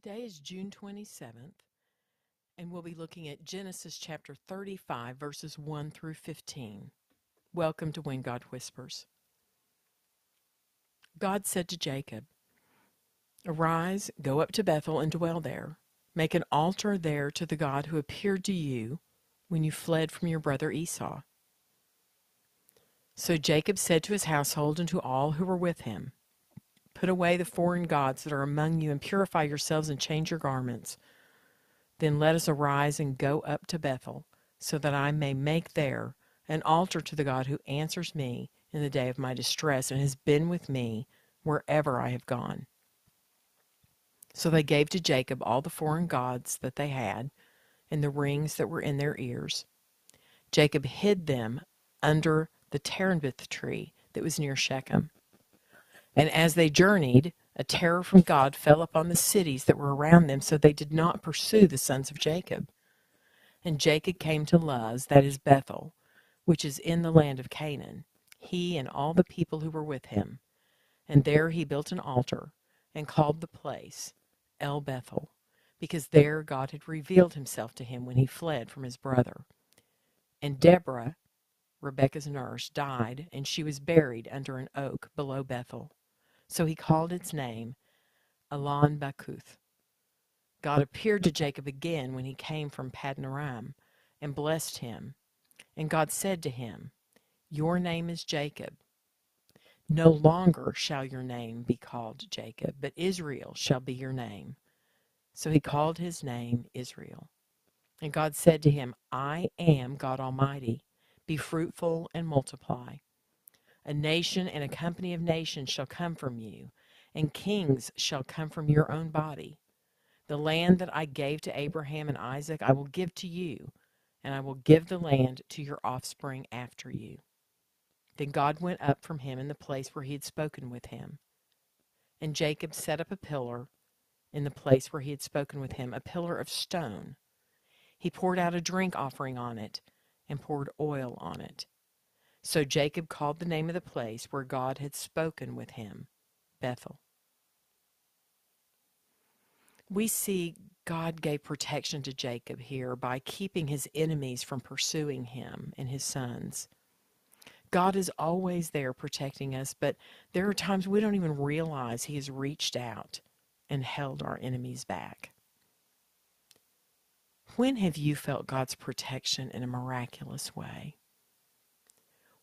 Today is June 27th, and we'll be looking at Genesis chapter 35, verses 1 through 15. Welcome to When God Whispers. God said to Jacob, Arise, go up to Bethel and dwell there. Make an altar there to the God who appeared to you when you fled from your brother Esau. So Jacob said to his household and to all who were with him, Put away the foreign gods that are among you and purify yourselves and change your garments. Then let us arise and go up to Bethel, so that I may make there an altar to the God who answers me in the day of my distress and has been with me wherever I have gone. So they gave to Jacob all the foreign gods that they had and the rings that were in their ears. Jacob hid them under the terebinth tree that was near Shechem. And as they journeyed, a terror from God fell upon the cities that were around them, so they did not pursue the sons of Jacob. And Jacob came to Luz, that is Bethel, which is in the land of Canaan, he and all the people who were with him. And there he built an altar and called the place El Bethel, because there God had revealed himself to him when he fled from his brother. And Deborah, Rebekah's nurse, died, and she was buried under an oak below Bethel. So he called its name Allon Bachuth. God appeared to Jacob again when he came from Padanaram and blessed him. And God said to him, Your name is Jacob. No longer shall your name be called Jacob, but Israel shall be your name. So he called his name Israel. And God said to him, I am God Almighty. Be fruitful and multiply. A nation and a company of nations shall come from you, and kings shall come from your own body. The land that I gave to Abraham and Isaac I will give to you, and I will give the land to your offspring after you. Then God went up from him in the place where he had spoken with him. And Jacob set up a pillar in the place where he had spoken with him, a pillar of stone. He poured out a drink offering on it and poured oil on it. So Jacob called the name of the place where God had spoken with him Bethel. We see God gave protection to Jacob here by keeping his enemies from pursuing him and his sons. God is always there protecting us, but there are times we don't even realize he has reached out and held our enemies back. When have you felt God's protection in a miraculous way?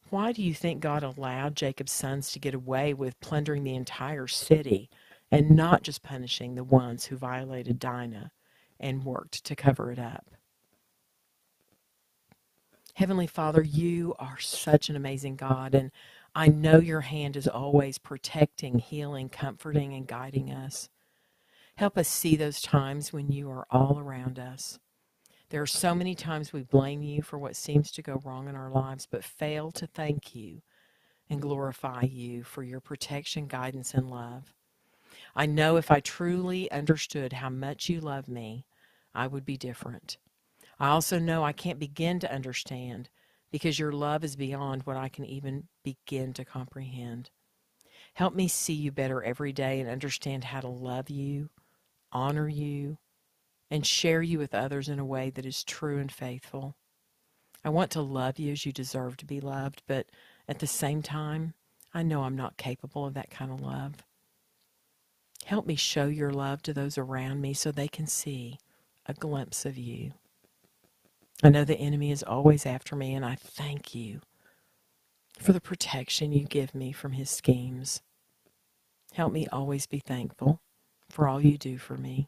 Why do you think God allowed Jacob's sons to get away with plundering the entire city and not just punishing the ones who violated Dinah and worked to cover it up? Heavenly Father, you are such an amazing God, and I know your hand is always protecting, healing, comforting, and guiding us. Help us see those times when you are all around us. There are so many times we blame you for what seems to go wrong in our lives, but fail to thank you and glorify you for your protection, guidance, and love. I know if I truly understood how much you love me, I would be different. I also know I can't begin to understand because your love is beyond what I can even begin to comprehend. Help me see you better every day and understand how to love you, honor you, and share you with others in a way that is true and faithful. I want to love you as you deserve to be loved, but at the same time, I know I'm not capable of that kind of love. Help me show your love to those around me so they can see a glimpse of you. I know the enemy is always after me, and I thank you for the protection you give me from his schemes. Help me always be thankful for all you do for me.